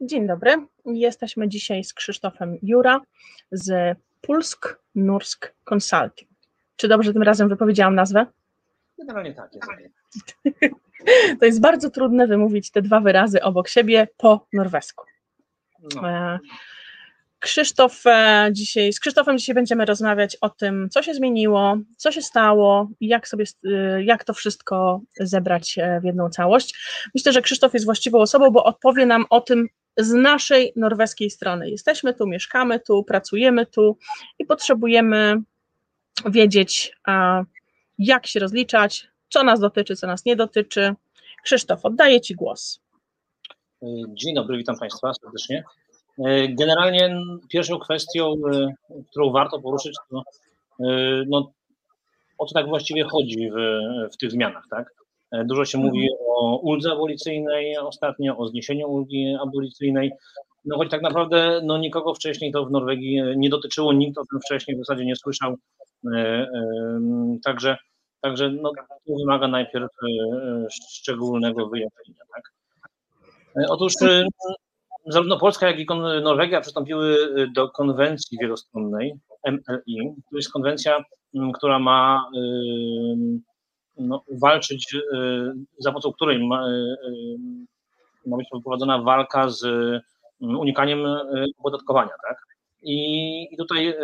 Dzień dobry. Jesteśmy dzisiaj z Krzysztofem Jura z Pulsk Nursk Consulting. Czy dobrze tym razem wypowiedziałam nazwę? Generalnie tak. Jest. To jest bardzo trudne wymówić te dwa wyrazy obok siebie po norwesku. No. E, Krzysztof e, dzisiaj, z Krzysztofem dzisiaj będziemy rozmawiać o tym, co się zmieniło, co się stało, jak sobie, e, jak to wszystko zebrać w jedną całość. Myślę, że Krzysztof jest właściwą osobą, bo odpowie nam o tym z naszej norweskiej strony. Jesteśmy tu, mieszkamy tu, pracujemy tu i potrzebujemy wiedzieć, jak się rozliczać, co nas dotyczy, co nas nie dotyczy. Krzysztof, oddaję Ci głos. Dzień dobry, witam Państwa serdecznie. E, Generalnie pierwszą kwestią, e, którą warto poruszyć, to e, no, o co tak właściwie chodzi w, w tych zmianach, tak? E, Dużo się mówi o uldze abolicyjnej ostatnio, o zniesieniu ulgi abolicyjnej. No choć tak naprawdę no, nikogo wcześniej to w Norwegii nie dotyczyło, nikt o tym wcześniej w zasadzie nie słyszał. E, e, Także, także no, to wymaga najpierw e, szczególnego wyjaśnienia. Tak? E, Otóż e, zarówno Polska, jak i Norwegia przystąpiły do konwencji wielostronnej MLI. To jest konwencja, która ma no, walczyć, y, za pomocą której ma, y, y, ma być prowadzona walka z unikaniem opodatkowania. Tak? I, I tutaj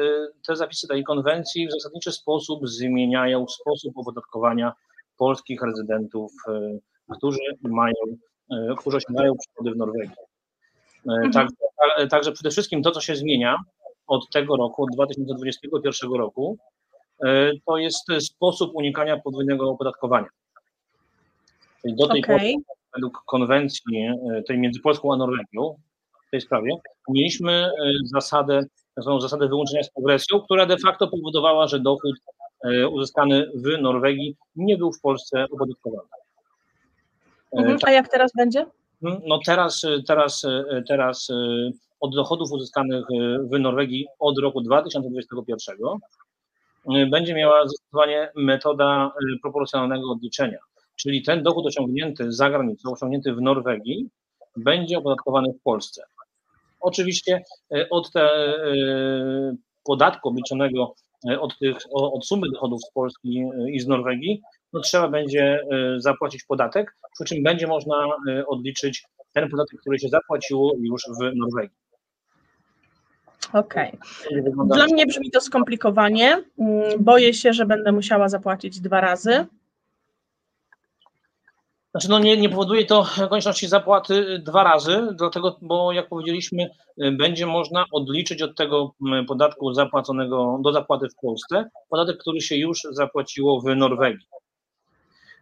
te zapisy tej konwencji w zasadniczy sposób zmieniają sposób opodatkowania polskich rezydentów, którzy mają, którzy osiągają przychody w Norwegii. E, Także, także przede wszystkim to, co się zmienia od tego roku, od 2021 roku, to jest sposób unikania podwójnego opodatkowania. Czyli do tej pory, Okej, według konwencji e, tej między Polską a Norwegią w tej sprawie, mieliśmy e, zasadę, tak zwaną zasadę wyłączenia z progresją, która de facto powodowała, że dochód e, uzyskany w Norwegii nie był w Polsce opodatkowany. E, mhm. a jak teraz będzie? no teraz, teraz, teraz e, od dochodów uzyskanych e, w Norwegii od roku 2021 e, będzie miała zastosowanie metoda e, proporcjonalnego odliczenia, czyli ten dochód osiągnięty za granicą, osiągnięty w Norwegii, będzie opodatkowany w Polsce. Oczywiście e, od te, podatku obliczonego od, tych, od sumy dochodów z Polski i z Norwegii, no trzeba będzie zapłacić podatek, przy czym będzie można odliczyć ten podatek, który się zapłaciło już w Norwegii. Okej. Będzie wyglądać- Dla mnie brzmi to skomplikowanie. Mm, Boję się, że będę musiała zapłacić dwa razy. Znaczy, no nie, nie powoduje to konieczności zapłaty dwa razy, dlatego, bo jak powiedzieliśmy, y, będzie można odliczyć od tego podatku zapłaconego do zapłaty w Polsce podatek, który się już zapłaciło w Norwegii.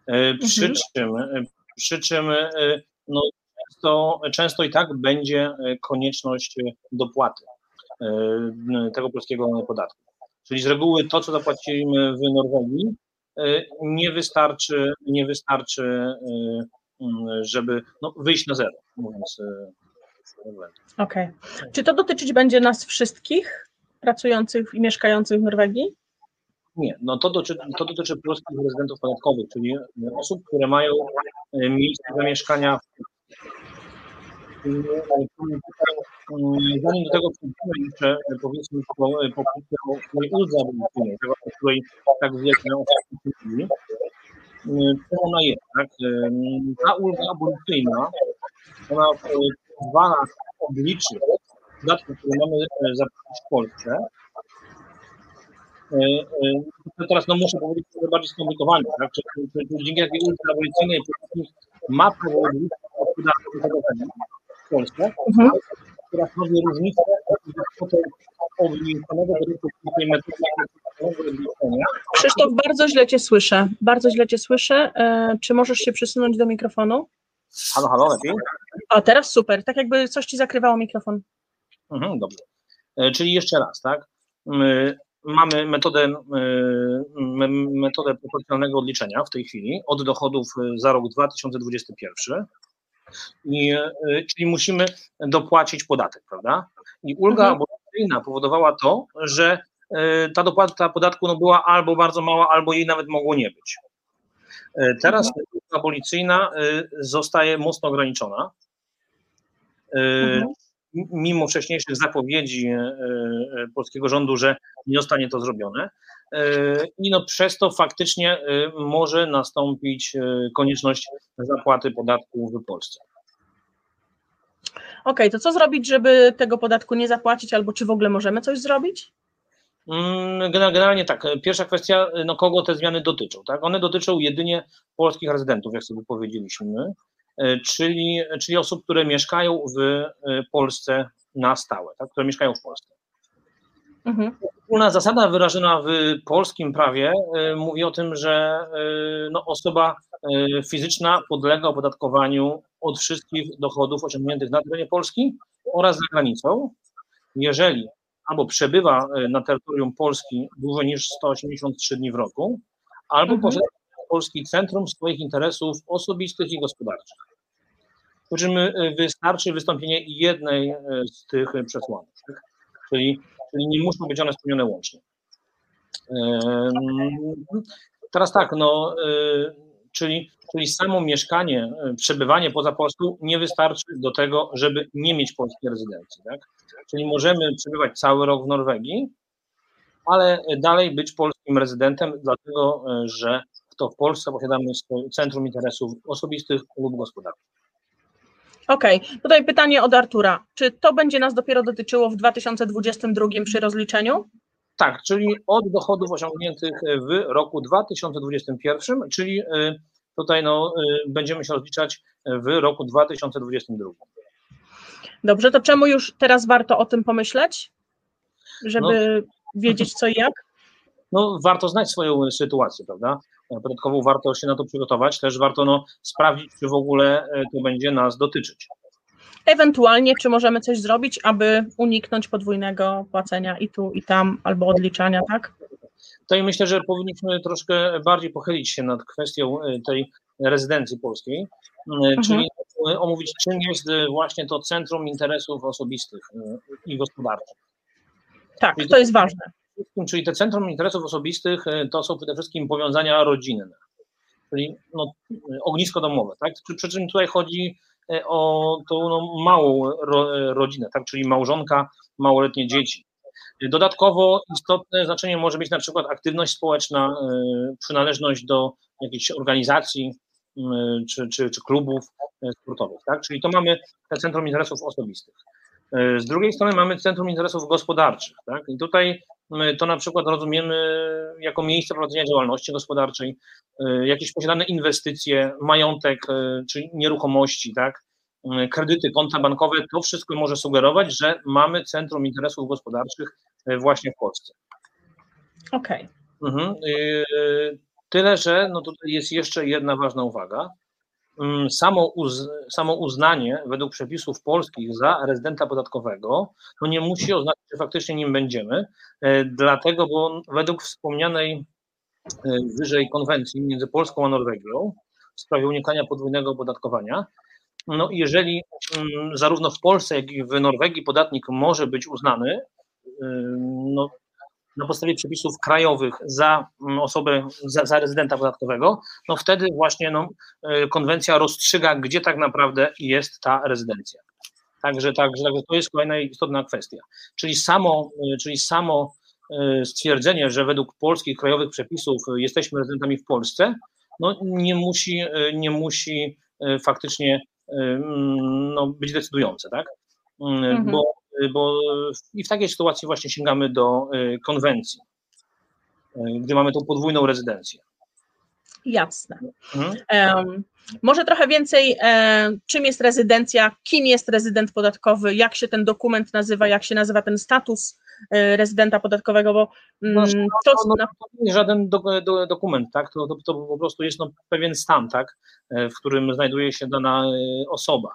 Y, Przy Mhm. czym, y, przy czym y, no, często, często i tak będzie y, konieczność y, dopłaty y, tego polskiego podatku. Czyli z reguły to, co zapłacimy w Norwegii, y, nie wystarczy, nie wystarczy, y, mm, żeby no, wyjść na zero, mówiąc. Okej. Czy to dotyczyć będzie nas wszystkich pracujących i mieszkających w Norwegii? Nie, no to dotyczy, to dotyczy polskich rezydentów podatkowych, czyli osób, które mają miejsce zamieszkania. w- Zanim do tego przejdziemy, jeszcze y, powiedzmy po, po, po, tej uldze abolicyjnej, której tak wiele osób mówi. Co ona jest, tak? Ta ulga abolicyjna, ona pozwala obliczyć podatki, które mamy zapłacić w Polsce, E, e, teraz no muszę powiedzieć, że bardziej skomplikowane, tak? Czy, czy, czy dzięki takiej ulgi abolicyjnej ma prawo odliczyć od podatku Polsce, Mhm. która stanowi różnicę odliczenia. Krzysztof, bardzo źle Cię słyszę. Bardzo źle Cię słyszę. E, czy możesz się przysunąć do mikrofonu? Halo, halo, lepiej? O, teraz super. Tak jakby coś Ci zakrywało mikrofon. Mhm, dobrze. E, Czyli jeszcze raz, tak? mamy metodę, metodę proporcjonalnego odliczenia w tej chwili od dochodów za rok 2021. I, czyli musimy dopłacić podatek, prawda? I ulga mhm. abolicyjna powodowała to, że ta dopłata podatku no, była albo bardzo mała, albo jej nawet mogło nie być. Teraz mhm. ulga abolicyjna zostaje mocno ograniczona. Mhm mimo wcześniejszych zapowiedzi e, e, polskiego rządu, że nie zostanie to zrobione. E, I no przez to faktycznie może nastąpić konieczność zapłaty podatku w Polsce. Okej, okay, to co zrobić, żeby tego podatku nie zapłacić, albo czy w ogóle możemy coś zrobić? Mm, generalnie tak. Pierwsza kwestia, no kogo te zmiany dotyczą? Tak? One dotyczą jedynie polskich rezydentów, jak sobie powiedzieliśmy. E, czyli, czyli osób, które mieszkają w e, Polsce na stałe, tak, które mieszkają w Polsce. Mhm. Zasada wyrażona w polskim prawie e, mówi o tym, że no, osoba fizyczna podlega opodatkowaniu od wszystkich dochodów osiągniętych na terenie Polski oraz za granicą, jeżeli albo przebywa na terytorium Polski dłużej niż 183 dni w roku, albo mhm. posiada Polski Centrum swoich interesów osobistych i gospodarczych. Przy czym e, wystarczy wystąpienie jednej e, z tych przesłanek, tak? czyli, czyli nie muszą być one spełnione łącznie. Teraz tak, no, e, czyli, czyli samo mieszkanie, przebywanie poza Polską nie wystarczy do tego, żeby nie mieć polskiej rezydencji. Tak? Czyli możemy przebywać cały rok w Norwegii, ale dalej być polskim rezydentem, dlatego że to w Polsce posiadamy centrum interesów osobistych lub gospodarczych. Okej, okay. tutaj pytanie od Artura. Czy to będzie nas dopiero dotyczyło w 2022 przy rozliczeniu? Tak, czyli od dochodów osiągniętych w roku 2021, czyli y, tutaj no, y, będziemy się rozliczać w roku 2022. Dobrze, to czemu już teraz warto o tym pomyśleć? Żeby no, wiedzieć co i jak? No, warto znać swoją sytuację, prawda? Podatkową, warto się na to przygotować. Też warto no, sprawdzić, czy w ogóle e, to będzie nas dotyczyć. Ewentualnie, czy możemy coś zrobić, aby uniknąć podwójnego płacenia i tu, i tam, albo odliczania, tak? To i myślę, że powinniśmy troszkę bardziej pochylić się nad kwestią e, tej rezydencji polskiej, e, mhm. czyli omówić, czym jest właśnie to centrum interesów osobistych i gospodarczych. Tak, to jest ważne wszystkim, czyli te centrum interesów osobistych e, to są przede wszystkim powiązania rodzinne, czyli no, ognisko domowe, tak? Przy czym tutaj chodzi e, o tą no, małą ro, rodzinę, tak? czyli małżonka, małoletnie dzieci. Dodatkowo istotne znaczenie może mieć na przykład aktywność społeczna, e, przynależność do jakiejś organizacji czy, czy, czy klubów sportowych. Tak? Czyli to mamy te Centrum Interesów Osobistych. Z drugiej strony mamy Centrum Interesów Gospodarczych. Tak? I tutaj to na przykład rozumiemy jako miejsce prowadzenia działalności gospodarczej, y, jakieś posiadane inwestycje, majątek y, czy nieruchomości, tak, kredyty, konta bankowe, to wszystko może sugerować, że mamy centrum interesów gospodarczych właśnie w Polsce. Okej. Okay. Mhm. Tyle, że no tutaj jest jeszcze jedna ważna uwaga. Mm, samo, uz, samo uznanie według przepisów polskich za rezydenta podatkowego no nie musi oznaczać, że faktycznie nim będziemy, e, dlatego, bo według wspomnianej e, wyżej konwencji między Polską a Norwegią w sprawie unikania podwójnego opodatkowania, no jeżeli mm, zarówno w Polsce, jak i w Norwegii podatnik może być uznany, no, na podstawie przepisów krajowych za mm, osobę, za, za rezydenta podatkowego, no wtedy właśnie no, e, konwencja rozstrzyga, gdzie tak naprawdę jest ta rezydencja. Także, także, także to jest kolejna istotna kwestia. Czyli samo, e, czyli samo e, stwierdzenie, że według polskich krajowych przepisów jesteśmy rezydentami w Polsce, no nie musi, nie musi faktycznie no, być decydujące, tak? Mm, mhm. Bo Y, bo i w takiej sytuacji właśnie sięgamy do y, konwencji, y, gdy mamy tą podwójną rezydencję. Jasne. Mhm. Um, może trochę więcej, e, czym jest rezydencja, kim jest rezydent podatkowy, jak się ten dokument nazywa, jak się nazywa ten status e, rezydenta podatkowego, bo mm, no, to, no, no, to nie jest żaden do, do, dokument, tak? To, to, to, po prostu jest no, pewien stan, tak? E, w którym znajduje się dana osoba.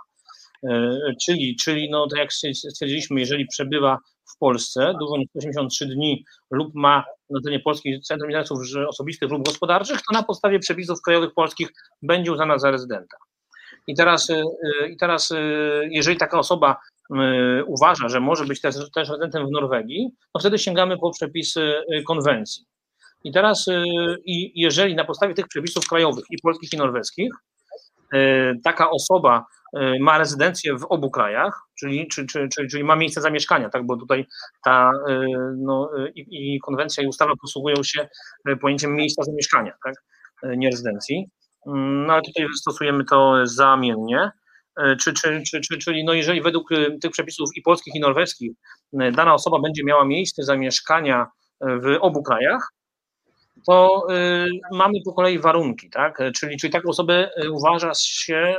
E, czyli, czyli no, tak jak stwierdziliśmy, jeżeli przebywa w Polsce dłużej niż 83 dni lub ma na terenie Polski Centrum Interesów Osobistych lub Gospodarczych, to na podstawie przepisów krajowych polskich będzie uznana za rezydenta. I teraz, i teraz jeżeli taka osoba uważa, że może być też, też rezydentem w Norwegii, to wtedy sięgamy po przepisy konwencji. I teraz, i jeżeli na podstawie tych przepisów krajowych i polskich, i norweskich, taka osoba ma rezydencję w obu krajach, czyli, czy, czy, czy, czyli ma miejsce zamieszkania, tak, bo tutaj ta y, no, y, i, i konwencja i ustawa posługują się pojęciem miejsca zamieszkania, tak, nie rezydencji. Mm, no ale tutaj stosujemy to zamiennie. Czy, czy, czy, czy, czyli no jeżeli według tych przepisów i polskich, i norweskich dana osoba będzie miała miejsce zamieszkania w obu krajach, to y, mamy po kolei warunki, tak? Czyli, czyli taką osobę y, uważa się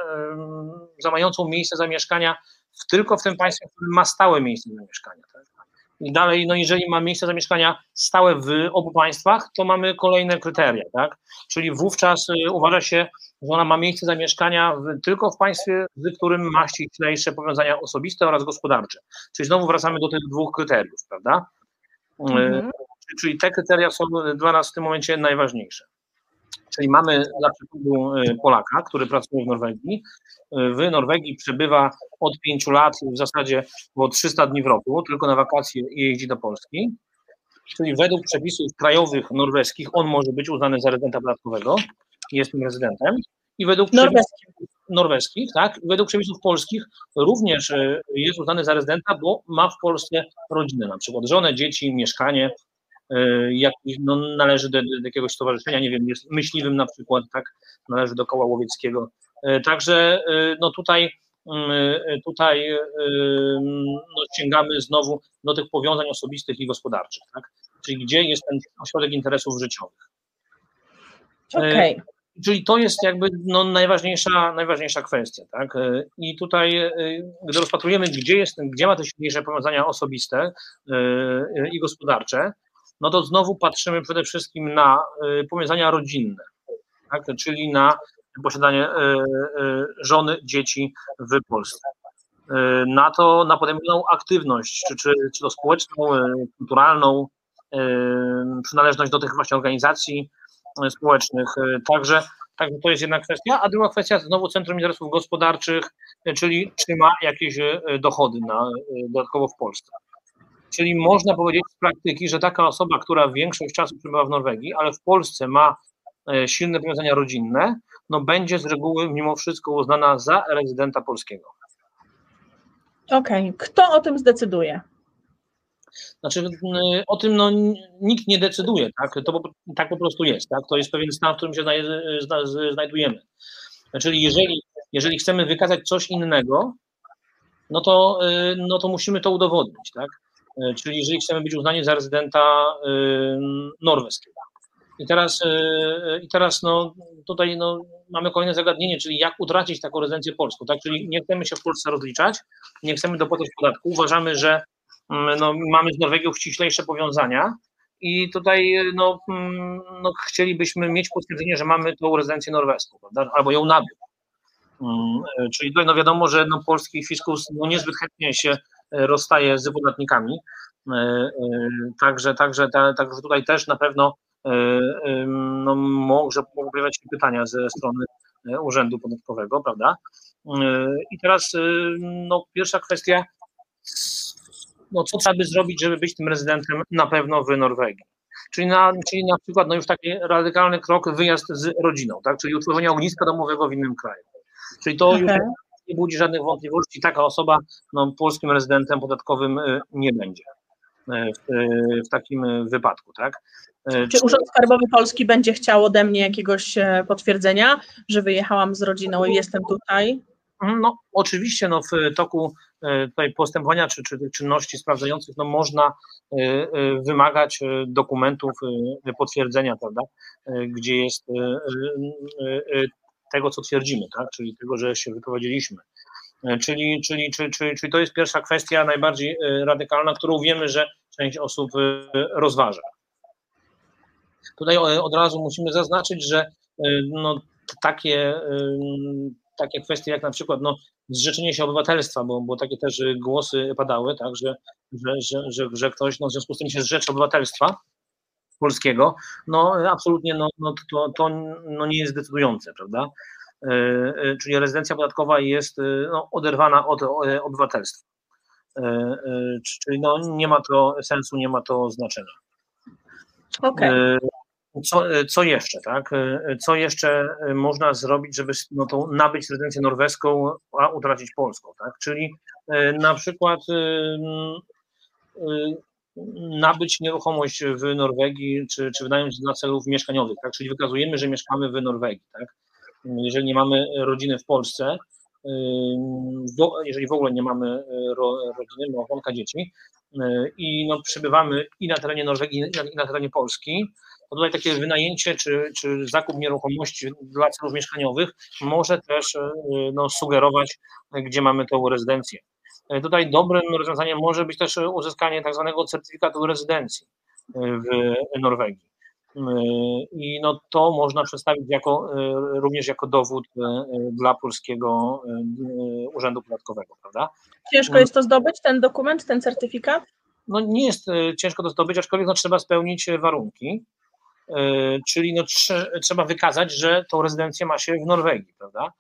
za mającą miejsce zamieszkania w, tylko w tym państwie, w którym ma stałe miejsce zamieszkania. Tak? I dalej, no jeżeli ma miejsce zamieszkania stałe w obu państwach, to mamy kolejne kryteria, tak? Czyli wówczas y, uważa się, że ona ma miejsce zamieszkania w, tylko w państwie, z którym ma ściślejsze powiązania osobiste oraz gospodarcze. Czyli znowu wracamy do tych dwóch kryteriów, prawda? Mhm czyli te kryteria są dla nas w tym momencie najważniejsze. Czyli mamy dla przykładu y, Polaka, który pracuje w Norwegii. Y, w Norwegii przebywa od pięciu lat w zasadzie po 300 dni w roku, tylko na wakacje jeździ do Polski. Czyli według przepisów krajowych norweskich on może być uznany za rezydenta podatkowego, jest tym rezydentem. I według przepisów norweskich, tak, według przepisów polskich również y, jest uznany za rezydenta, bo ma w Polsce rodzinę, na przykład żonę, dzieci, mieszkanie, E, jak, no, należy do, do, jakiegoś stowarzyszenia, nie wiem, jest myśliwym na przykład, tak, należy do koła łowieckiego. E, także e, no tutaj, mm, tutaj no, sięgamy znowu do tych powiązań osobistych i gospodarczych, tak? czyli gdzie jest ten ośrodek interesów życiowych. Okay. Czyli to jest jakby no, najważniejsza, najważniejsza kwestia. Tak? I tutaj, gdy rozpatrujemy, gdzie, jest, gdzie ma te silniejsze powiązania osobiste i gospodarcze, no to znowu patrzymy przede wszystkim na y, powiązania rodzinne, tak? czyli na posiadanie y, y, żony, dzieci w Polsce. Na to, na podejmowaną aktywność, czy, czy, czy to społeczną, kulturalną, przynależność do tych właśnie organizacji społecznych. Także, także to jest jedna kwestia. A druga kwestia znowu Centrum Interesów Gospodarczych, czyli czy ma jakieś dochody na, dodatkowo w Polsce. Czyli można powiedzieć z praktyki, że taka osoba, która większość czasu przebywa w Norwegii, ale w Polsce ma e, silne powiązania rodzinne, no będzie z reguły mimo wszystko uznana za rezydenta polskiego. Okej, okay. kto o tym zdecyduje? Znaczy, o tym no, nikt nie decyduje, tak? To tak po prostu jest, tak? To jest pewien stan, w którym się znajdujemy. Czyli jeżeli, jeżeli chcemy wykazać coś innego, no to, y, no to musimy to udowodnić, tak? E, czyli jeżeli chcemy być uznani za rezydenta e, norweskiego. I teraz, e, i teraz no, tutaj no, mamy kolejne zagadnienie, czyli jak utracić taką rezydencję polską, tak? Czyli nie chcemy się w Polsce rozliczać, nie chcemy dopłacać podatku, uważamy, że mm, no, mamy z Norwegią ściślejsze powiązania i tutaj no, mm, no, chcielibyśmy mieć potwierdzenie, że mamy tą rezydencję norweską, prawda? albo ją nabyć. Mm, czyli tutaj no wiadomo, że no, polski fiskus no, niezbyt chętnie się rozstaje z podatnikami. E, e, także, także, także tutaj też na pewno e, no, może pojawiać się pytania ze strony Urzędu Podatkowego, prawda? I teraz no, pierwsza kwestia, no, co trzeba by zrobić, żeby być tym rezydentem na pewno w Norwegii? Czyli na, czyli na przykład no już taki radykalny krok, wyjazd z rodziną, tak? czyli utworzenie ogniska domowego w innym kraju. Czyli to okay. już nie budzi żadnych wątpliwości, taka osoba no, polskim rezydentem podatkowym y, nie będzie y, w, y, w takim wypadku, tak? Czy Urząd Skarbowy Polski będzie chciał ode mnie jakiegoś e, potwierdzenia, że wyjechałam z rodziną i jestem tutaj? Mhm, no, oczywiście no, w toku e, tutaj postępowania czy, czy czynności sprawdzających no, można e, wymagać dokumentów potwierdzenia, prawda, gdzie jest tego, co twierdzimy, tak? czyli tego, że się wyprowadziliśmy. E, czyli, czyli, czyli, czyli, czyli to jest pierwsza kwestia najbardziej e, radykalna, którą wiemy, że część osób e, rozważa. Tutaj od razu musimy zaznaczyć, że no, takie, takie kwestie jak na przykład no, zrzeczenie się obywatelstwa, bo, bo takie też głosy padały, tak, że że, że, że, ktoś no, w związku z tym się zrzecze obywatelstwa polskiego, no absolutnie no, no, to, to no, nie jest decydujące, prawda? Czyli rezydencja podatkowa jest no, oderwana od obywatelstwa. Czyli no, nie ma to sensu, nie ma to znaczenia. Okay. Co, co jeszcze, tak? Co jeszcze można zrobić, żeby no, to nabyć rezydencję norweską, a utracić polską, tak? Czyli na przykład nabyć nieruchomość w Norwegii, czy, czy wynająć dla celów mieszkaniowych, tak? Czyli wykazujemy, że mieszkamy w Norwegii, tak? Jeżeli nie mamy rodziny w Polsce, jeżeli w ogóle nie mamy rodziny, małżonka, dzieci i no, przebywamy i na terenie Norwegii, i na terenie Polski, to tutaj takie wynajęcie czy, czy zakup nieruchomości dla celów mieszkaniowych może też no, sugerować, gdzie mamy tą rezydencję. Tutaj dobrym rozwiązaniem może być też uzyskanie tak zwanego certyfikatu rezydencji w Norwegii. I no to można przedstawić jako, również jako dowód dla polskiego urzędu podatkowego, prawda? Ciężko jest to zdobyć, ten dokument, ten certyfikat? No nie jest ciężko to zdobyć, aczkolwiek no, trzeba spełnić warunki, czyli no, trzeba wykazać, że tą rezydencję ma się w Norwegii, prawda?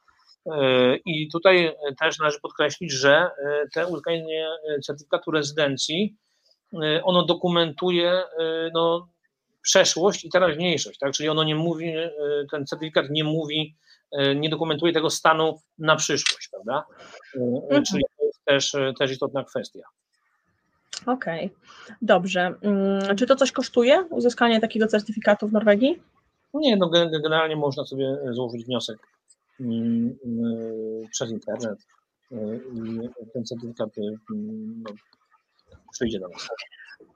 I tutaj też należy podkreślić, że te uzyskanie certyfikatu rezydencji, ono dokumentuje no, przeszłość i teraźniejszość, tak? Czyli ono nie mówi, ten certyfikat nie mówi, nie dokumentuje tego stanu na przyszłość, prawda? Mhm. Czyli to jest też, też istotna kwestia. Okej, okay. dobrze. Mm, czy to coś kosztuje, uzyskanie takiego certyfikatu w Norwegii? Nie, no generalnie można sobie złożyć wniosek przez internet i ten certyfikat no, przyjdzie do nas.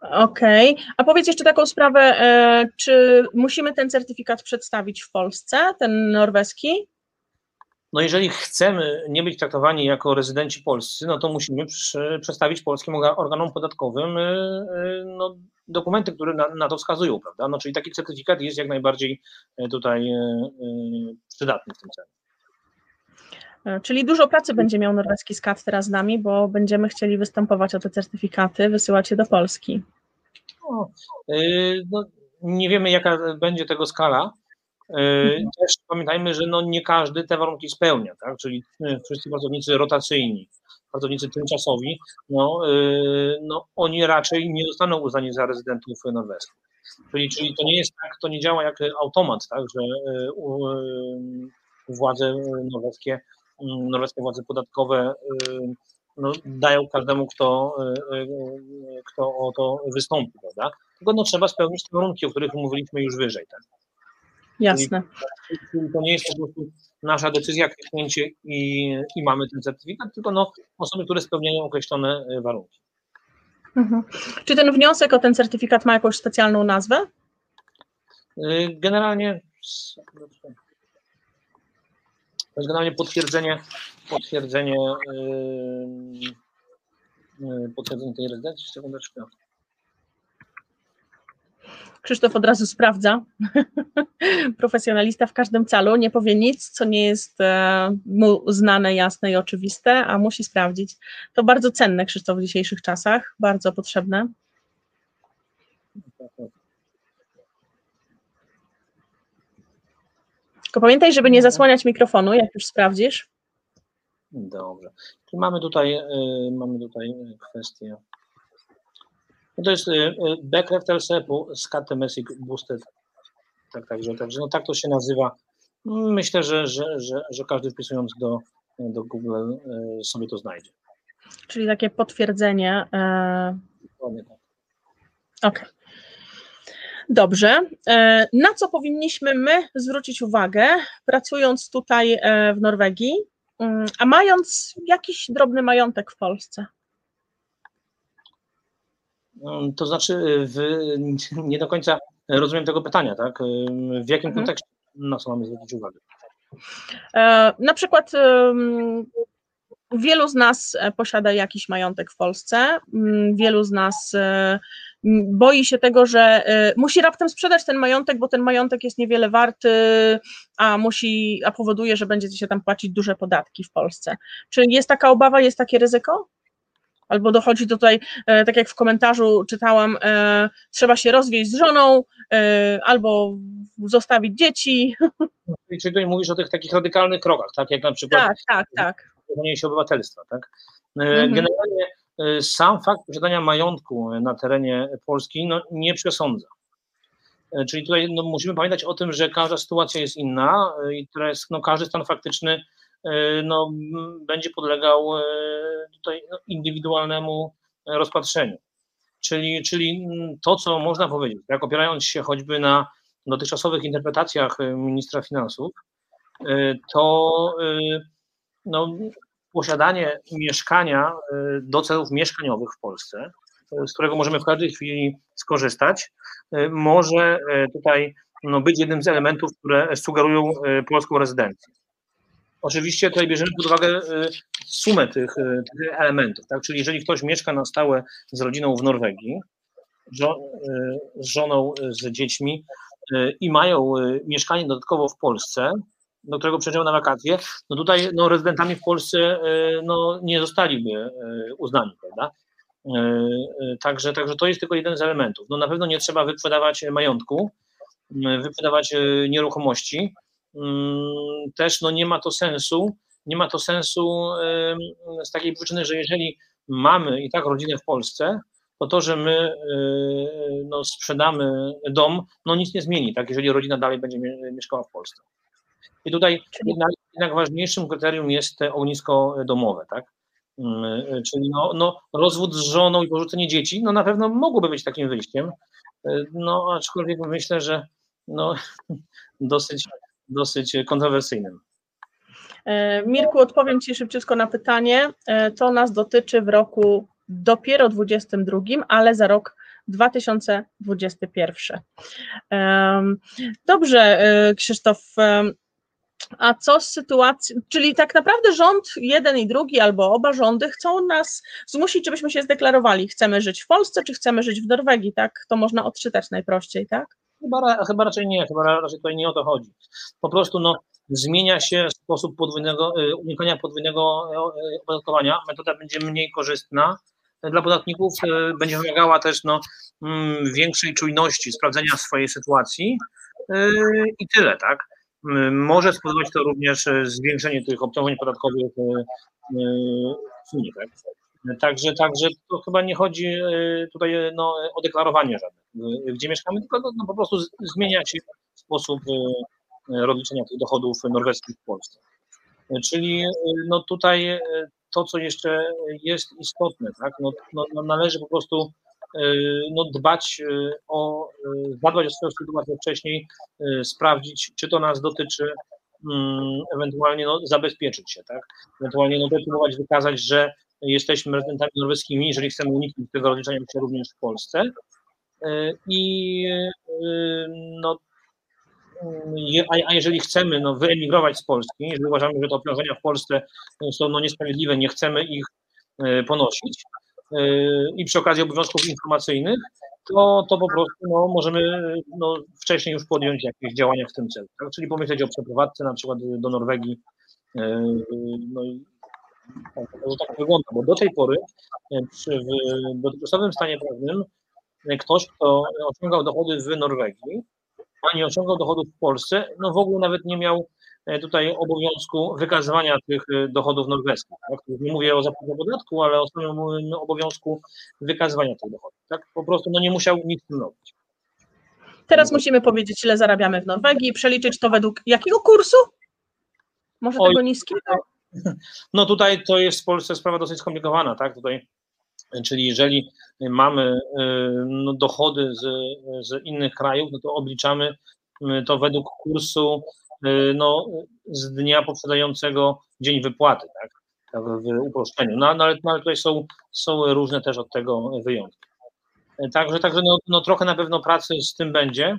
Okej, okay. a powiedz jeszcze taką sprawę, e, czy musimy ten certyfikat przedstawić w Polsce, ten norweski? No jeżeli chcemy nie być traktowani jako rezydenci polscy, no to musimy przy, przedstawić polskim organom podatkowym e, e, no, dokumenty, które na, na, to wskazują, prawda? No, czyli taki certyfikat jest jak najbardziej tutaj przydatny w tym celu. Czyli dużo pracy będzie miał norweski SKAT teraz z nami, bo będziemy chcieli występować o te certyfikaty, wysyłać je do Polski. No, no, nie wiemy, jaka będzie tego skala. Y, mhm. Też pamiętajmy, że no nie każdy te warunki spełnia, tak? czyli wszyscy pracownicy rotacyjni, pracownicy tymczasowi, no, no oni raczej nie zostaną uznani za rezydentów norweskich. Czyli, czyli to nie jest tak, to nie działa jak automat, tak, że władze norweskie norweskie władze podatkowe y, no, dają każdemu, kto, y, y, kto o to wystąpi, prawda? Tylko no, trzeba spełnić te warunki, o których mówiliśmy już wyżej. Tak? Jasne. Czyli, to nie jest po prostu nasza decyzja, kliknięcie i, i mamy ten certyfikat, tylko no, osoby, które spełniają określone warunki. Mhm. Czy ten wniosek o ten certyfikat ma jakąś specjalną nazwę? Generalnie to jest generalnie potwierdzenie, potwierdzenie, yy, potwierdzenie tej rezydencji. Sekundeczkę. Krzysztof od razu sprawdza. Profesjonalista w każdym calu nie powie nic, co nie jest e, mu znane, jasne i oczywiste, a musi sprawdzić. To bardzo cenne, Krzysztof, w dzisiejszych czasach, bardzo potrzebne. Tylko pamiętaj, żeby nie mhm. zasłaniać mikrofonu, jak już sprawdzisz. Dobrze. Czyli mamy tutaj, y, mamy tutaj kwestię. No to jest y, Bekräftelse på skattemässig boosted. Tak, także, także no tak to się nazywa. Myślę, że, że, że, że każdy wpisując do, do Google y, sobie to znajdzie. Czyli takie potwierdzenie. E... Dokładnie tak. Okej. Okay. Dobrze. E, na co powinniśmy my zwrócić uwagę, pracując tutaj e, w Norwegii, mm, a mając jakiś drobny majątek w Polsce? Mm, to znaczy, w, nie do końca rozumiem tego pytania, tak? W jakim mhm. kontekście na co mamy zwrócić uwagę? E, na przykład wielu z nas posiada jakiś majątek w Polsce, mm, wielu z nas boi się tego, że y, musi raptem sprzedać ten majątek, bo ten majątek jest niewiele warty, a musi, a powoduje, że będzie się tam płacić duże podatki w Polsce. Czy jest taka obawa, jest takie ryzyko? albo dochodzi tutaj, e, tak jak w komentarzu czytałam, e, trzeba się rozwieść z żoną, e, albo zostawić dzieci. Czyli tutaj mówisz o tych takich radykalnych krokach, tak? Jak na przykład tak, tak, tak. się obywatelstwa, tak? Mhm. Generalnie sam fakt posiadania majątku na terenie Polski no, nie przesądza. Czyli tutaj no, musimy pamiętać o tym, że każda sytuacja jest inna i teraz no, każdy stan faktyczny no, będzie podlegał tutaj no, indywidualnemu rozpatrzeniu. Czyli, czyli to, co można powiedzieć, jak opierając się choćby na dotychczasowych interpretacjach ministra finansów, to no, posiadanie mieszkania do celów mieszkaniowych w Polsce, z którego możemy w każdej chwili skorzystać, może tutaj no, być jednym z elementów, które sugerują polską rezydencję. Oczywiście tutaj bierzemy pod uwagę y, sumę tych, y, tych elementów, tak? czyli jeżeli ktoś mieszka na stałe z rodziną w Norwegii, y, z żoną, z dziećmi i mają mieszkanie dodatkowo w Polsce, do którego przyjeżdżają na wakacje, no tutaj no, rezydentami w Polsce no, nie zostaliby uznani, prawda? Także, także to jest tylko jeden z elementów. No, na pewno nie trzeba wyprzedawać majątku, wyprzedawać nieruchomości, Mm, też no nie ma to sensu, nie ma to sensu z takiej przyczyny, że jeżeli mamy i tak rodzinę w Polsce, to to, że my no, sprzedamy dom, no nic nie zmieni, tak, jeżeli rodzina dalej będzie mieszkała w Polsce. I tutaj jednak, jednak ważniejszym kryterium jest ognisko domowe, tak? Mm, czyli no, no, rozwód z żoną i porzucenie dzieci, no na pewno mogłoby być takim wyjściem, no aczkolwiek myślę, że no, dosyć dosyć kontrowersyjnym. E, Mirku, odpowiem Ci szybciutko na pytanie. E, to nas dotyczy w roku dopiero 22, ale za rok 2021. Dobrze, e, Krzysztof. A co z sytuacją, czyli tak naprawdę rząd, jeden i drugi, albo oba rządy chcą nas zmusić, żebyśmy się zdeklarowali, chcemy żyć w Polsce, czy chcemy żyć w Norwegii, tak? To można odczytać najprościej, tak? Chyba, chyba raczej nie, chyba raczej tutaj nie o to chodzi. Po prostu no, zmienia się sposób podwójnego, y, unikania podwójnego y, opodatkowania. Metoda będzie mniej korzystna dla podatników, y, będzie wymagała też no, mm, większej czujności, sprawdzenia swojej sytuacji i tyle, tak? Może spowodować to również zwiększenie tych obciążeń podatkowych w Unii, tak? Także, także to chyba nie chodzi e, tutaj no, o deklarowanie żadne, e, gdzie mieszkamy, tylko no, no, po prostu zmienia się sposób e, rozliczenia tych dochodów norweskich w Polsce. Czyli no, tutaj to, co jeszcze jest istotne, tak, no, no, no należy po prostu no, dbać o, zadbać o swoją sytuację wcześniej, sprawdzić, czy to nas dotyczy, mm, ewentualnie no, zabezpieczyć się, tak? Ewentualnie no, próbować wykazać, że jesteśmy rezydentami norweskimi, jeżeli chcemy uniknąć tego rozliczania się również w Polsce. E, I e, no, a jeżeli chcemy no, wyemigrować z Polski, jeżeli uważamy, że te obciążenia w Polsce są no, niesprawiedliwe, nie chcemy ich e, ponosić i przy okazji obowiązków informacyjnych, to, to po prostu no, możemy no, wcześniej już podjąć jakieś działania w tym celu. Tak? Czyli pomyśleć o przeprowadzce na przykład do Norwegii no, to tak wygląda, bo do tej pory e, przy, w dotychczasowym stanie prawnym ktoś, kto osiągał dochody w Norwegii, a nie osiągał dochodów w Polsce, no w ogóle nawet nie miał tutaj obowiązku wykazywania tych dochodów norweskich. Tak? Nie mówię o zapłacie podatku, ale o samym obowiązku wykazywania tych dochodów. Tak? Po prostu no nie musiał nic tym robić. Teraz musimy powiedzieć, ile zarabiamy w Norwegii i przeliczyć to według jakiego kursu? Może Oj, tego niskiego? No tutaj to jest w Polsce sprawa dosyć skomplikowana, tak? Tutaj, czyli jeżeli mamy no, dochody z, z innych krajów, no to obliczamy to według kursu no, z dnia poprzedzającego dzień wypłaty, tak? w uproszczeniu. No, no, ale, no, ale tutaj są, są różne też od tego wyjątki. Także, także no, no trochę na pewno pracy z tym będzie.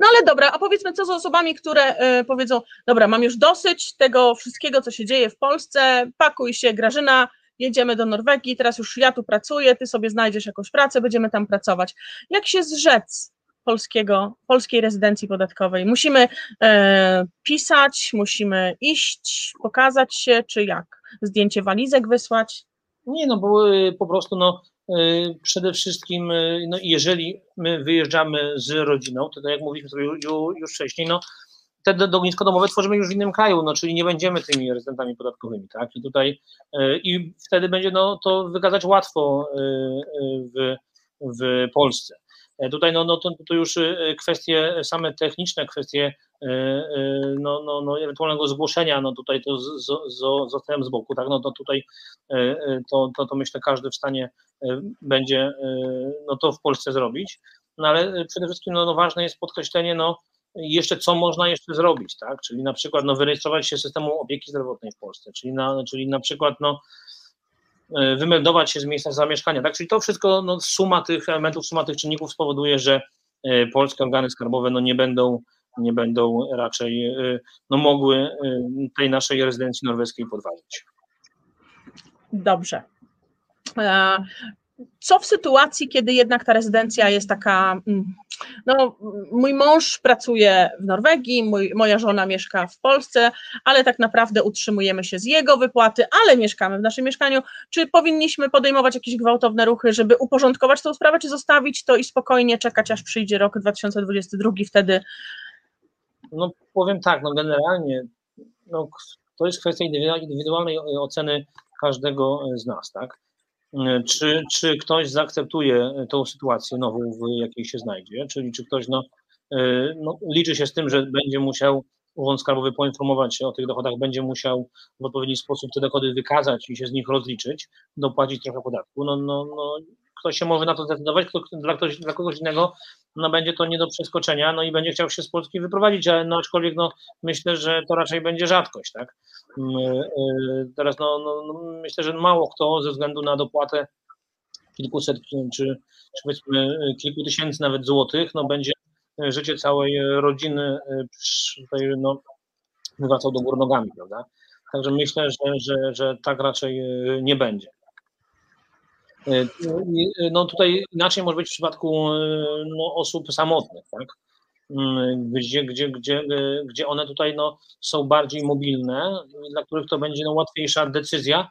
No ale dobra, a powiedzmy co z osobami, które y, powiedzą, dobra, mam już dosyć tego wszystkiego, co się dzieje w Polsce, pakuj się Grażyna, jedziemy do Norwegii, teraz już ja tu pracuję, ty sobie znajdziesz jakąś pracę, będziemy tam pracować. Jak się zrzec polskiego, polskiej rezydencji podatkowej? Musimy e, pisać, musimy iść, pokazać się, czy jak? Zdjęcie walizek wysłać? Nie, no bo y, po prostu no, y, przede wszystkim, y, no, jeżeli my wyjeżdżamy z rodziną, to tak jak mówiliśmy sobie już, już wcześniej, no, te ognisko domowe tworzymy już w innym kraju, no, czyli nie będziemy tymi rezydentami podatkowymi, tak? I tutaj i wtedy będzie no, to wykazać łatwo w, w Polsce. E, tutaj no, no to, to już kwestie same techniczne, kwestie no, no, no, ewentualnego zgłoszenia, no tutaj to z, z, zostałem z boku, tak, no to tutaj to, to, to myślę każdy w stanie będzie no to w Polsce zrobić, no ale przede wszystkim no, no ważne jest podkreślenie, no jeszcze co można jeszcze zrobić, tak, czyli na przykład no wyrejestrować się systemu opieki zdrowotnej w Polsce, czyli na, czyli na przykład no wymeldować się z miejsca zamieszkania, tak, czyli to wszystko, no suma tych elementów, suma tych czynników spowoduje, że polskie organy skarbowe no nie będą nie będą raczej no, mogły tej naszej rezydencji norweskiej podważyć. Dobrze. Co w sytuacji, kiedy jednak ta rezydencja jest taka, mm, no mój mąż pracuje w Norwegii, mój, moja żona mieszka w Polsce, ale tak naprawdę utrzymujemy się z jego wypłaty, ale mieszkamy w naszym mieszkaniu. Czy powinniśmy podejmować jakieś gwałtowne ruchy, żeby uporządkować tą sprawę, czy zostawić to i spokojnie czekać, aż przyjdzie rok 2022, wtedy no powiem tak, no generalnie no, to jest kwestia indywidualnej oceny każdego z nas, tak? Czy, czy ktoś zaakceptuje tą sytuację nową, w jakiej się znajdzie, czyli czy ktoś no, no, liczy się z tym, że będzie musiał Urząd Skarbowy poinformować się o tych dochodach, będzie musiał w odpowiedni sposób te dochody wykazać i się z nich rozliczyć, dopłacić trochę podatku. No, no, no, ktoś się może na to zdecydować, kto, dla, ktoś, dla kogoś innego no będzie to nie do przeskoczenia, no i będzie chciał się z Polski wyprowadzić, ale no aczkolwiek no, myślę, że to raczej będzie rzadkość, tak. Mm, y, teraz no, no, no myślę, że mało kto ze względu na dopłatę kilkuset czy, czy powiedzmy kilku tysięcy nawet złotych, no będzie życie całej rodziny tutaj no, wywracał do gór nogami, prawda. Także myślę, że, że, że tak raczej nie będzie. E, no tutaj inaczej może być w przypadku e, no, osób samotnych, tak? Mm, gdzie, gdzie, gdzie, e, gdzie one tutaj no, są bardziej mobilne, dla których to będzie no, łatwiejsza decyzja,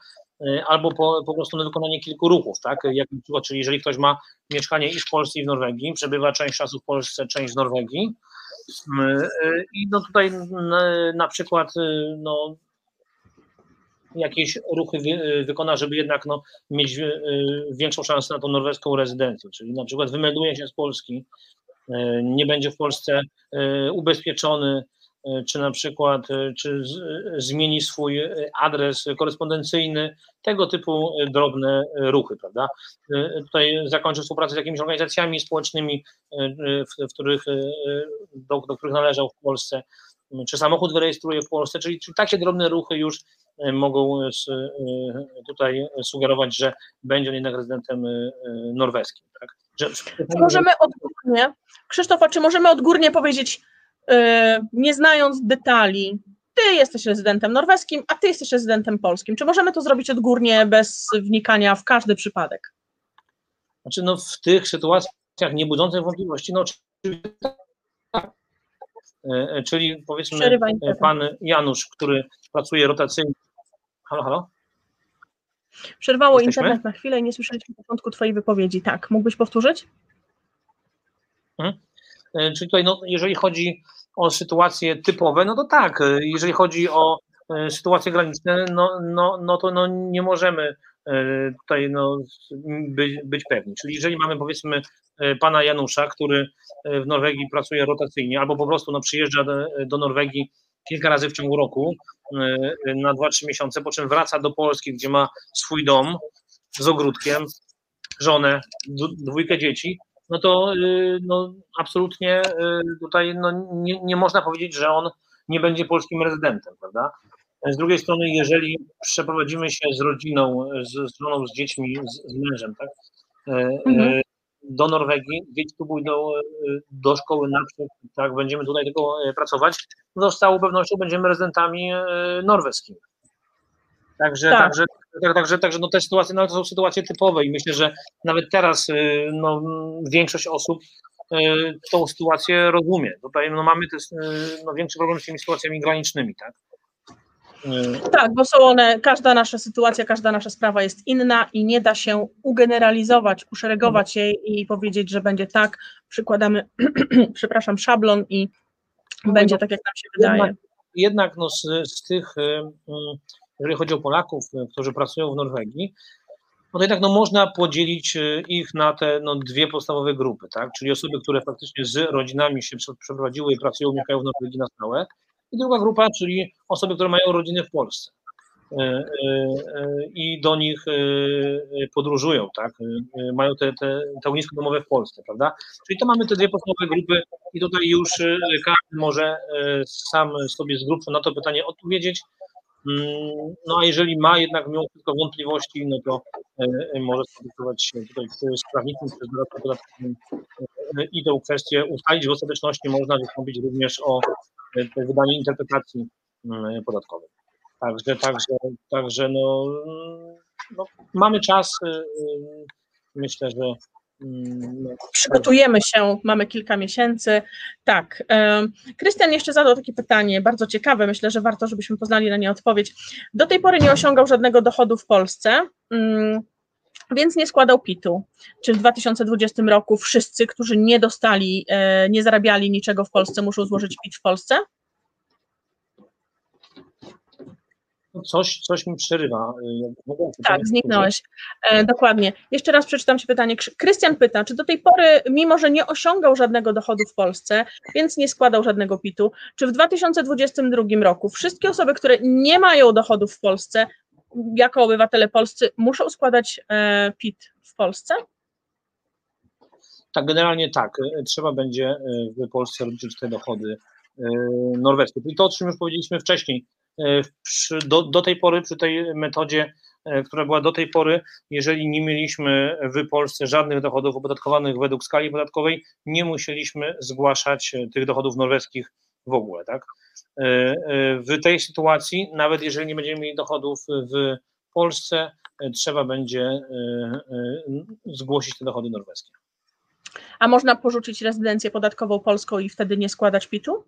albo po, po prostu na wykonanie kilku ruchów, tak? Jak czyli jeżeli ktoś ma mieszkanie i w Polsce, i w Norwegii, przebywa część czasu w Polsce, część w Norwegii, mm, i no tutaj na przykład no, jakieś ruchy wykona, żeby jednak no, mieć e, większą szansę na tą norweską rezydencję, czyli na przykład wymelduje się z Polski, e, nie będzie w Polsce ubezpieczony, czy na przykład czy zmieni swój adres korespondencyjny, tego typu drobne ruchy, prawda? Tutaj zakończy współpracę z jakimiś organizacjami społecznymi, w, w których, do, do których należał w Polsce, czy samochód wyrejestruje w Polsce, czyli, czyli takie drobne ruchy już E, mogą e, e, tutaj sugerować, że będzie on jednak rezydentem norweskim. Tak? Że, czy możemy odgórnie, Krzysztofa, czy możemy odgórnie powiedzieć, nie znając detali, ty jesteś rezydentem norweskim, a ty jesteś rezydentem polskim. Czy możemy to zrobić odgórnie, bez wnikania w każdy przypadek? Znaczy, no w tych sytuacjach niebudzących wątpliwości, no oczywiście. Czyli powiedzmy pan Janusz, który pracuje rotacyjnie Halo, halo? Przerwało Jesteśmy? internet na chwilę i nie słyszeliśmy początku Twojej wypowiedzi. Tak, mógłbyś powtórzyć? Hmm. Czyli tutaj, no, jeżeli chodzi o sytuacje typowe, no to tak. E, jeżeli chodzi o e, sytuacje graniczne, no, no, no to no, nie możemy tutaj no, być, być pewni. Czyli jeżeli mamy powiedzmy pana Janusza, który w Norwegii pracuje rotacyjnie, albo po prostu no, przyjeżdża do, Norwegii kilka razy w ciągu roku y, na 2-3 miesiące, po czym wraca do Polski, gdzie ma swój dom z ogródkiem, żonę, dwójkę dzieci, no to no, absolutnie tutaj no, nie, nie można powiedzieć, że on nie będzie polskim rezydentem, prawda? Z drugiej strony, jeżeli przeprowadzimy się z rodziną, z, z żoną, z dziećmi, z, z mężem, tak, mhm do Norwegii, dzieci tu pójdą e, do szkoły na przykład, tak, będziemy tutaj tylko e, pracować, no z całą pewnością będziemy rezydentami e, norweskimi. Także, tak. także, tak, także, także no te sytuacje no to są sytuacje typowe i myślę, że nawet teraz no, większość osób tą sytuację rozumie. Tutaj no, mamy też no, większy problem z tymi sytuacjami granicznymi, tak? Tak, bo są one, każda nasza sytuacja, każda nasza sprawa jest inna i nie da się ugeneralizować, uszeregować jej i powiedzieć, że będzie tak, przykładamy, przepraszam, szablon i no, będzie tak, jak nam się wydaje. Jednak, jednak no, z, z tych, jeżeli chodzi o Polaków, którzy pracują w Norwegii, no to jednak no, można podzielić ich na te no, dwie podstawowe grupy, tak? czyli osoby, które faktycznie z rodzinami się przeprowadziły i pracują, mieszkają w Norwegii na stałe, i druga grupa, czyli osoby, które mają rodziny w Polsce e, e, e, i do nich podróżują, tak? Mają te, te, te ognisko domowe w Polsce, prawda? Czyli to mamy te dwie podstawowe grupy i tutaj już każdy może sam sobie z grupy na to pytanie odpowiedzieć. Mm, no a jeżeli ma jednak mimo wszystko wątpliwości, no to może skontaktować się tutaj z prawnikiem, z doradcą podatkowym i tę kwestię ustalić. W ostateczności można wystąpić również o wydanie interpretacji mm, podatkowej. Także, także, także no, no, mamy czas. Myślę, że mm, Przygotujemy się, mamy kilka miesięcy. Tak. Krystian jeszcze zadał takie pytanie, bardzo ciekawe, myślę, że warto, żebyśmy poznali na nie odpowiedź. Do tej pory nie osiągał żadnego dochodu w Polsce, mm, więc nie składał PIT-u. Czy w 2020 roku wszyscy, którzy nie dostali, e, nie zarabiali niczego w Polsce, muszą złożyć PIT w Polsce? Coś, coś mi przerywa. Tak, zniknąłeś. E, dokładnie. Jeszcze raz przeczytam Ci pytanie. Krystian pyta, czy do tej pory, mimo że nie osiągał żadnego dochodu w Polsce, więc nie składał żadnego PIT-u, czy w 2022 roku wszystkie osoby, które nie mają dochodów w Polsce, jako obywatele polscy, muszą składać e, PIT w Polsce? Tak, generalnie tak. E, trzeba będzie w Polsce liczyć te dochody norweskie. I to, o czym już powiedzieliśmy wcześniej, przy, do, do tej pory, przy tej metodzie, która była do tej pory, jeżeli nie mieliśmy w Polsce żadnych dochodów opodatkowanych według skali podatkowej, nie musieliśmy zgłaszać tych dochodów norweskich w ogóle, tak? E, e, w tej sytuacji, nawet jeżeli nie będziemy mieli dochodów w Polsce, e, trzeba będzie zgłosić te dochody norweskie. A można porzucić rezydencję podatkową polską i wtedy nie składać PIT-u?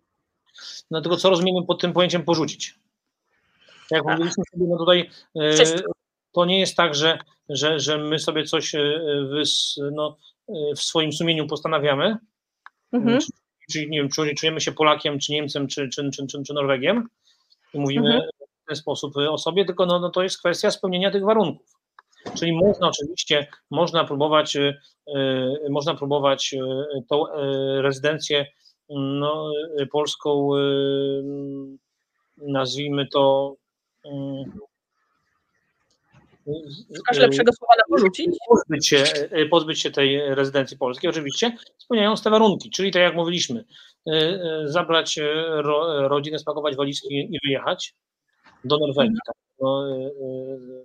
No tylko co rozumiemy pod tym pojęciem porzucić? Jak tak. mówiliśmy sobie, no tutaj Wszystko. to nie jest tak, że, że, że my sobie coś w, no, w swoim sumieniu postanawiamy, mhm czyli nie wiem, czujemy się Polakiem, czy Niemcem, czy, czy, czy, czy, czy Norwegiem i mówimy mhm. w ten sposób o sobie, tylko no, no to jest kwestia spełnienia tych warunków. Czyli można oczywiście, można próbować, yy, można próbować yy, tą yy, rezydencję no, polską, nazwijmy to, Szukasz lepszego słowa na porzucić? Pozbyć się, e, pozbyć się tej rezydencji polskiej, oczywiście, spełniając te warunki, czyli tak jak mówiliśmy, e, zabrać ro, rodzinę, spakować walizki i wyjechać do Norwegii. Mhm. Tak? No,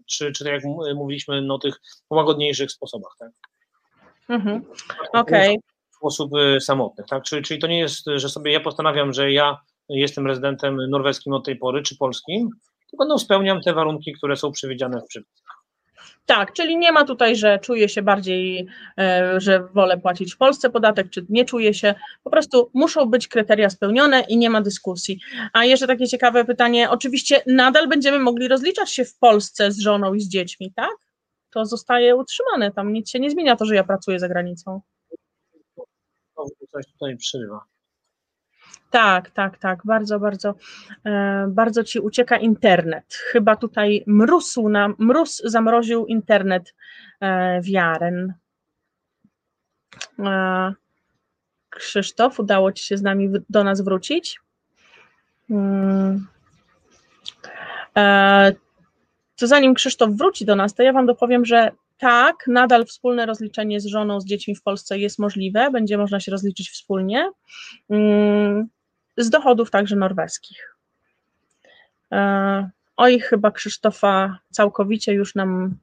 czy, czy tak jak mówiliśmy, no tych połagodniejszych sposobach. Tak? Mhm. Okej. Okay. W sposób samotny. Tak? Czyli, czyli to nie jest, że sobie ja postanawiam, że ja jestem rezydentem norweskim od tej pory, czy polskim, tylko no, spełniam te warunki, które są przewidziane w przepisach. Tak, czyli nie ma tutaj, że czuję się bardziej, e, że wolę płacić w Polsce podatek, czy nie czuję się. Po prostu muszą być kryteria spełnione i nie ma dyskusji. A jeszcze takie ciekawe pytanie. Oczywiście nadal będziemy mogli rozliczać się w Polsce z żoną i z dziećmi, tak? To zostaje utrzymane, tam nic się nie zmienia, to, że ja pracuję za granicą. Coś tutaj przerywa. Tak, tak, tak, bardzo, bardzo, e, bardzo ci ucieka internet. Chyba tutaj mrósł nam, mróz zamroził internet e, w Jaren. E, Krzysztof, udało ci się z nami do nas wrócić? Hmm. To zanim Krzysztof wróci do nas, to ja Wam dopowiem, że tak, nadal wspólne rozliczenie z żoną, z dziećmi w Polsce jest możliwe, będzie można się rozliczyć wspólnie. Hmm z dochodów także norweskich. E, oj, chyba Krzysztofa całkowicie już nam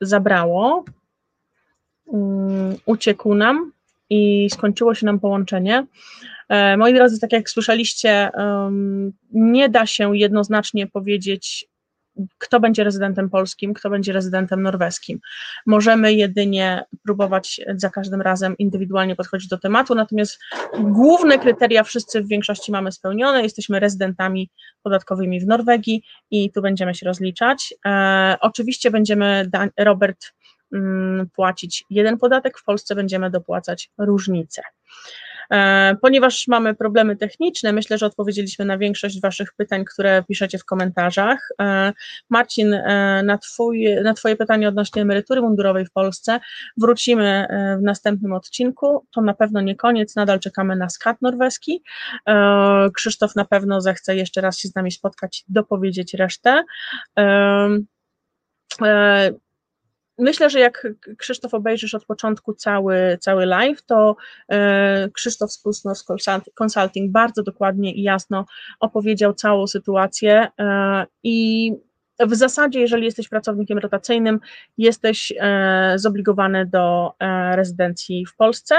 zabrało. Mm, uciekł nam i skończyło się nam połączenie. E, moi drodzy, tak jak słyszeliście, nie da się jednoznacznie powiedzieć, kto będzie rezydentem polskim, kto będzie rezydentem norweskim. Możemy jedynie próbować za każdym razem indywidualnie podchodzić do tematu, natomiast główne kryteria wszyscy w większości mamy spełnione. Jesteśmy rezydentami podatkowymi w Norwegii i tu będziemy się rozliczać. E, oczywiście będziemy, Robert, mm, płacić jeden podatek, w Polsce będziemy dopłacać różnicę. E, ponieważ mamy problemy techniczne, myślę, że odpowiedzieliśmy na większość Waszych pytań, które piszecie w komentarzach. E, Marcin, e, na, twój, na Twoje pytanie odnośnie emerytury mundurowej w Polsce wrócimy w następnym odcinku. To na pewno nie koniec, nadal czekamy na skat norweski. Krzysztof na pewno zechce jeszcze raz się z nami spotkać, dopowiedzieć resztę. Myślę, że jak Krzysztof obejrzysz od początku cały, cały live, to e, Krzysztof z Consulting bardzo dokładnie i jasno opowiedział całą sytuację e, i w zasadzie, jeżeli jesteś pracownikiem rotacyjnym, jesteś e, zobligowany do rezydencji w Polsce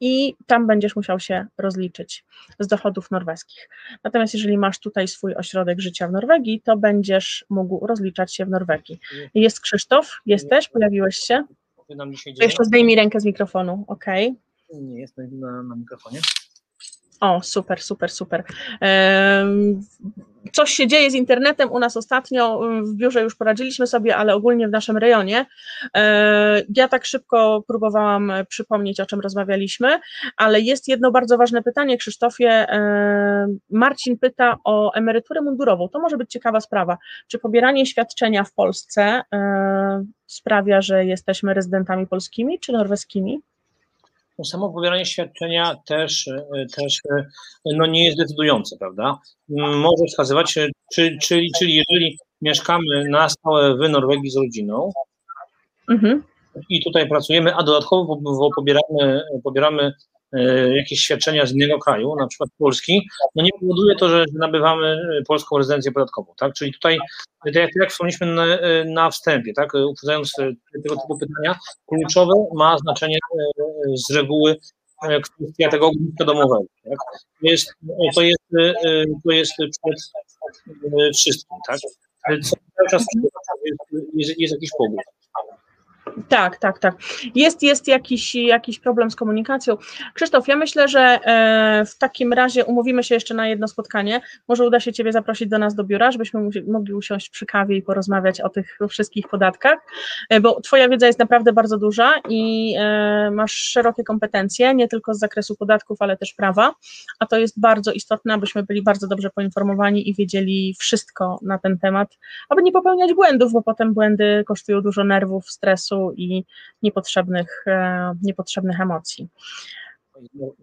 i tam będziesz musiał się rozliczyć z dochodów norweskich. Natomiast jeżeli masz tutaj swój ośrodek życia w Norwegii, to będziesz mógł rozliczać się w Norwegii. Jest Krzysztof, jesteś, pojawiłeś się. Jeszcze zdejmij rękę z mikrofonu, ok. Nie jestem na, na mikrofonie. O, super, super, super. Coś się dzieje z internetem u nas ostatnio, w biurze już poradziliśmy sobie, ale ogólnie w naszym rejonie. Ja tak szybko próbowałam przypomnieć, o czym rozmawialiśmy, ale jest jedno bardzo ważne pytanie, Krzysztofie. Marcin pyta o emeryturę mundurową. To może być ciekawa sprawa. Czy pobieranie świadczenia w Polsce sprawia, że jesteśmy rezydentami polskimi czy norweskimi? No, samo pobieranie świadczenia też, e, też e, no nie jest decydujące, prawda? Może wskazywać, czy, czyli, czyli jeżeli mieszkamy na stałe w Norwegii z rodziną mhm. i tutaj pracujemy, a dodatkowo pobieramy, pobieramy E, jakieś świadczenia z innego kraju, na przykład Polski, no nie powoduje to, że nabywamy polską rezydencję podatkową, tak? Czyli tutaj, tak jak, wspomnieliśmy na, na wstępie, tak, uprzedzając tego typu pytania, kluczowe ma znaczenie e, z reguły e, kwestia tego ogniska domowego. Tak? To, jest, to, jest, to jest przed wszystkim, tak? Cały czas jest, jest, jest jakiś pogód. Tak, tak, tak. Jest, jest jakiś, jakiś problem z komunikacją. Krzysztof, ja myślę, że e, w takim razie umówimy się jeszcze na jedno spotkanie. Może uda się Ciebie zaprosić do nas do biura, żebyśmy mogli usiąść przy kawie i porozmawiać o tych wszystkich podatkach, e, bo Twoja wiedza jest naprawdę bardzo duża i e, masz szerokie kompetencje, nie tylko z zakresu podatków, ale też prawa, a to jest bardzo istotne, abyśmy byli bardzo dobrze poinformowani i wiedzieli wszystko na ten temat, aby nie popełniać błędów, bo potem błędy kosztują dużo nerwów, stresu, i niepotrzebnych, e, niepotrzebnych emocji.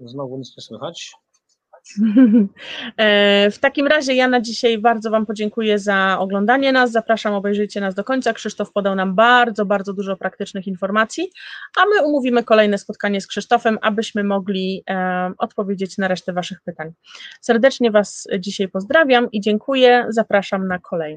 Znowu nic nie słychać. E, w takim razie ja na dzisiaj bardzo Wam podziękuję za oglądanie nas. Zapraszam, obejrzyjcie nas do końca. Krzysztof podał nam bardzo, bardzo dużo praktycznych informacji, a my umówimy kolejne spotkanie z Krzysztofem, abyśmy mogli e, odpowiedzieć na resztę Waszych pytań. Serdecznie Was dzisiaj pozdrawiam i dziękuję. Zapraszam na kolejne.